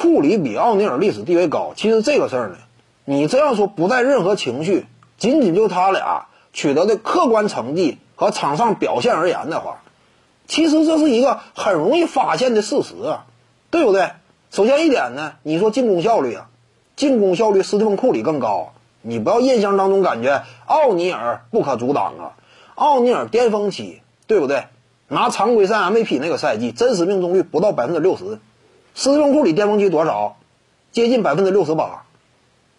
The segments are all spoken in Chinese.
库里比奥尼尔历史地位高，其实这个事儿呢，你这样说不带任何情绪，仅仅就他俩取得的客观成绩和场上表现而言的话，其实这是一个很容易发现的事实啊，对不对？首先一点呢，你说进攻效率啊，进攻效率斯蒂芬库里更高，你不要印象当中感觉奥尼尔不可阻挡啊，奥尼尔巅峰期，对不对？拿常规赛 MVP 那个赛季，真实命中率不到百分之六十。斯蒂芬库里巅峰期多少？接近百分之六十八，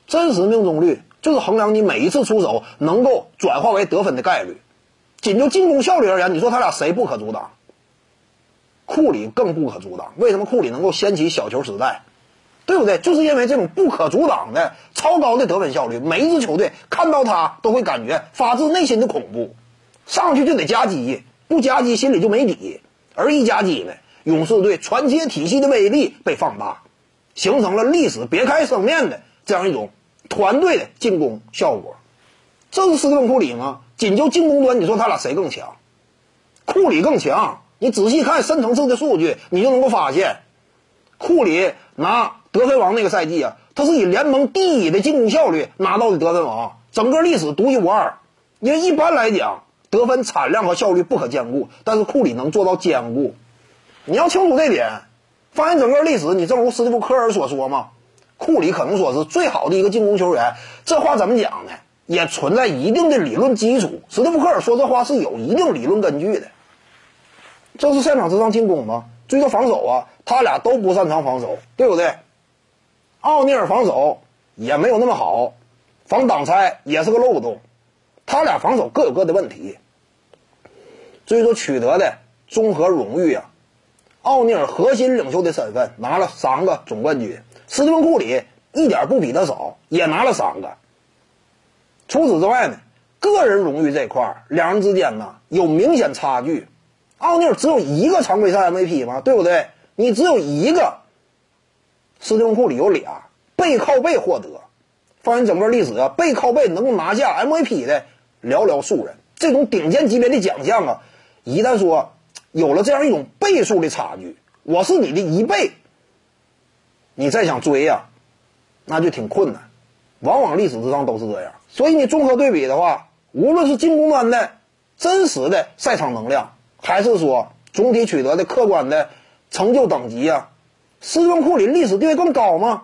真实命中率就是衡量你每一次出手能够转化为得分的概率。仅就进攻效率而言，你说他俩谁不可阻挡？库里更不可阻挡。为什么库里能够掀起小球时代？对不对？就是因为这种不可阻挡的超高的得分效率，每一支球队看到他都会感觉发自内心的恐怖，上去就得夹击，不夹击心里就没底，而一夹击呢？勇士队传接体系的威力被放大，形成了历史别开生面的这样一种团队的进攻效果。这是斯蒂芬库里吗？仅就进攻端，你说他俩谁更强？库里更强。你仔细看深层次的数据，你就能够发现，库里拿得分王那个赛季啊，他是以联盟第一的进攻效率拿到的得分王，整个历史独一无二。因为一般来讲，得分产量和效率不可兼顾，但是库里能做到兼顾。你要清楚这点，发现整个历史，你正如斯蒂夫·科尔所说嘛，库里可能说是最好的一个进攻球员。这话怎么讲呢？也存在一定的理论基础。斯蒂夫·科尔说这话是有一定理论根据的。这是擅长之上进攻吗？追着防守啊，他俩都不擅长防守，对不对？奥尼尔防守也没有那么好，防挡拆也是个漏洞。他俩防守各有各的问题。所以说取得的综合荣誉啊。奥尼尔核心领袖的身份拿了三个总冠军，斯蒂芬库里一点不比他少，也拿了三个。除此之外呢，个人荣誉这块两人之间呢有明显差距。奥尼尔只有一个常规赛 MVP 嘛，对不对？你只有一个，斯蒂芬库里有俩，背靠背获得。放眼整个历史啊，背靠背能够拿下 MVP 的寥寥数人。这种顶尖级别的奖项啊，一旦说。有了这样一种倍数的差距，我是你的一倍，你再想追呀，那就挺困难。往往历史之上都是这样，所以你综合对比的话，无论是进攻端的真实的赛场能量，还是说总体取得的客观的成就等级啊，斯通库里历史地位更高吗？